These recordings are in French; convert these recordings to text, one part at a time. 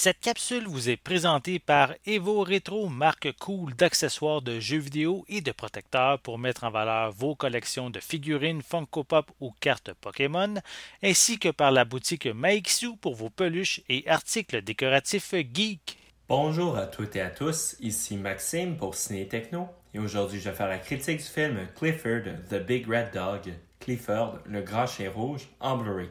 Cette capsule vous est présentée par Evo Retro, marque cool d'accessoires de jeux vidéo et de protecteurs pour mettre en valeur vos collections de figurines Funko Pop ou cartes Pokémon, ainsi que par la boutique Maixu pour vos peluches et articles décoratifs geek. Bonjour à toutes et à tous, ici Maxime pour Ciné Techno, et aujourd'hui je vais faire la critique du film Clifford, The Big Red Dog, Clifford, le grand chien rouge, en Blu-ray.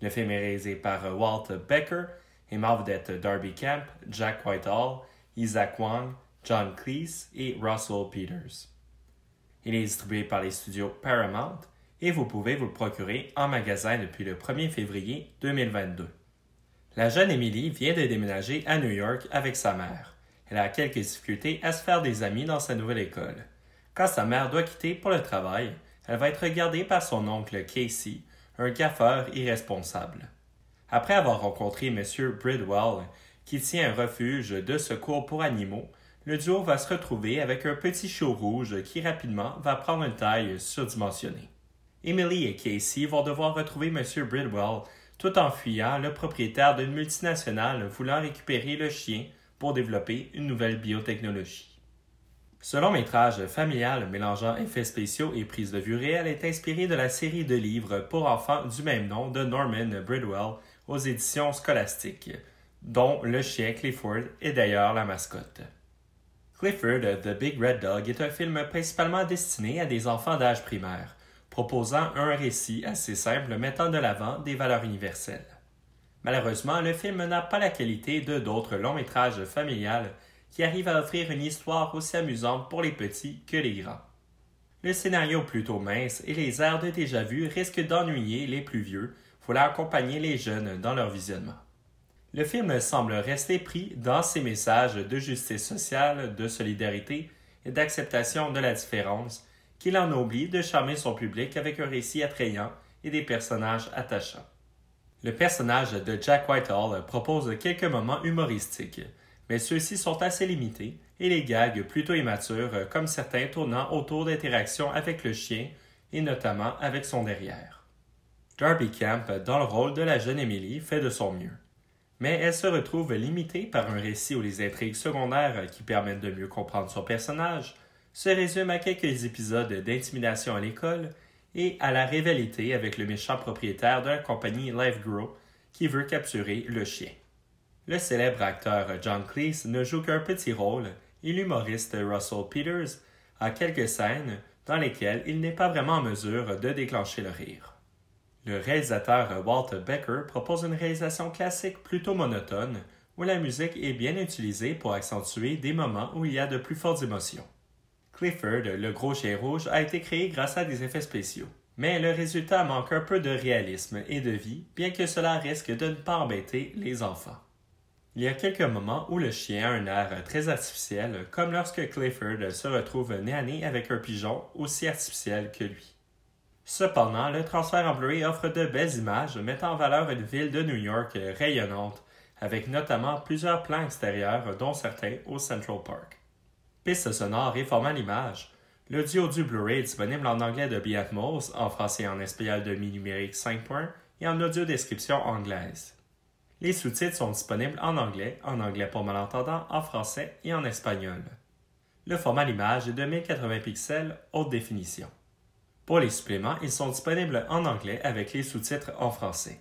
Le film est réalisé par Walt Becker, et d'être Darby Camp, Jack Whitehall, Isaac Wang, John Cleese et Russell Peters. Il est distribué par les studios Paramount et vous pouvez vous le procurer en magasin depuis le 1er février 2022. La jeune Emily vient de déménager à New York avec sa mère. Elle a quelques difficultés à se faire des amis dans sa nouvelle école. Quand sa mère doit quitter pour le travail, elle va être gardée par son oncle Casey, un gaffeur irresponsable. Après avoir rencontré M. Bridwell, qui tient un refuge de secours pour animaux, le duo va se retrouver avec un petit chou rouge qui rapidement va prendre une taille surdimensionnée. Emily et Casey vont devoir retrouver M. Bridwell tout en fuyant le propriétaire d'une multinationale voulant récupérer le chien pour développer une nouvelle biotechnologie. Ce long métrage familial mélangeant effets spéciaux et prises de vue réelles est inspiré de la série de livres pour enfants du même nom de Norman Bridwell aux éditions scolastiques, dont le chien Clifford est d'ailleurs la mascotte. Clifford, The Big Red Dog est un film principalement destiné à des enfants d'âge primaire, proposant un récit assez simple mettant de l'avant des valeurs universelles. Malheureusement, le film n'a pas la qualité de d'autres longs métrages familiales qui arrivent à offrir une histoire aussi amusante pour les petits que les grands. Le scénario plutôt mince et les airs de déjà-vu risquent d'ennuyer les plus vieux voulant accompagner les jeunes dans leur visionnement. Le film semble rester pris dans ses messages de justice sociale, de solidarité et d'acceptation de la différence, qu'il en oublie de charmer son public avec un récit attrayant et des personnages attachants. Le personnage de Jack Whitehall propose quelques moments humoristiques, mais ceux-ci sont assez limités et les gags plutôt immatures, comme certains tournant autour d'interactions avec le chien et notamment avec son derrière. Darby Camp, dans le rôle de la jeune Emily, fait de son mieux. Mais elle se retrouve limitée par un récit où les intrigues secondaires qui permettent de mieux comprendre son personnage se résument à quelques épisodes d'intimidation à l'école et à la rivalité avec le méchant propriétaire de la compagnie LifeGrow qui veut capturer le chien. Le célèbre acteur John Cleese ne joue qu'un petit rôle et l'humoriste Russell Peters a quelques scènes dans lesquelles il n'est pas vraiment en mesure de déclencher le rire. Le réalisateur Walter Becker propose une réalisation classique plutôt monotone, où la musique est bien utilisée pour accentuer des moments où il y a de plus fortes émotions. Clifford, le gros chien rouge, a été créé grâce à des effets spéciaux. Mais le résultat manque un peu de réalisme et de vie, bien que cela risque de ne pas embêter les enfants. Il y a quelques moments où le chien a un air très artificiel, comme lorsque Clifford se retrouve nez à nez avec un pigeon aussi artificiel que lui. Cependant, le transfert en Blu-ray offre de belles images mettant en valeur une ville de New York rayonnante, avec notamment plusieurs plans extérieurs, dont certains au Central Park. Piste sonore et format l'image. Le duo du Blu-ray est disponible en anglais de Atmos, en français en espagnol de Mi numérique 5 points et en audio description anglaise. Les sous-titres sont disponibles en anglais, en anglais pour malentendants, en français et en espagnol. Le format l'image est de 1080 pixels haute définition. Pour les suppléments, ils sont disponibles en anglais avec les sous-titres en français.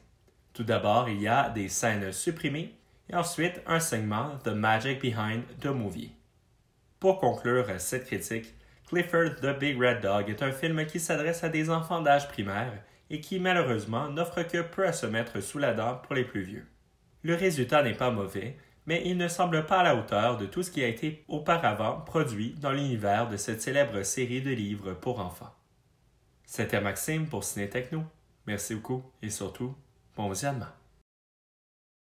Tout d'abord, il y a des scènes supprimées et ensuite un segment The Magic Behind the Movie. Pour conclure cette critique, Clifford the Big Red Dog est un film qui s'adresse à des enfants d'âge primaire et qui malheureusement n'offre que peu à se mettre sous la dent pour les plus vieux. Le résultat n'est pas mauvais, mais il ne semble pas à la hauteur de tout ce qui a été auparavant produit dans l'univers de cette célèbre série de livres pour enfants. C'était Maxime pour Ciné Techno. Merci beaucoup et surtout, bon visionnement.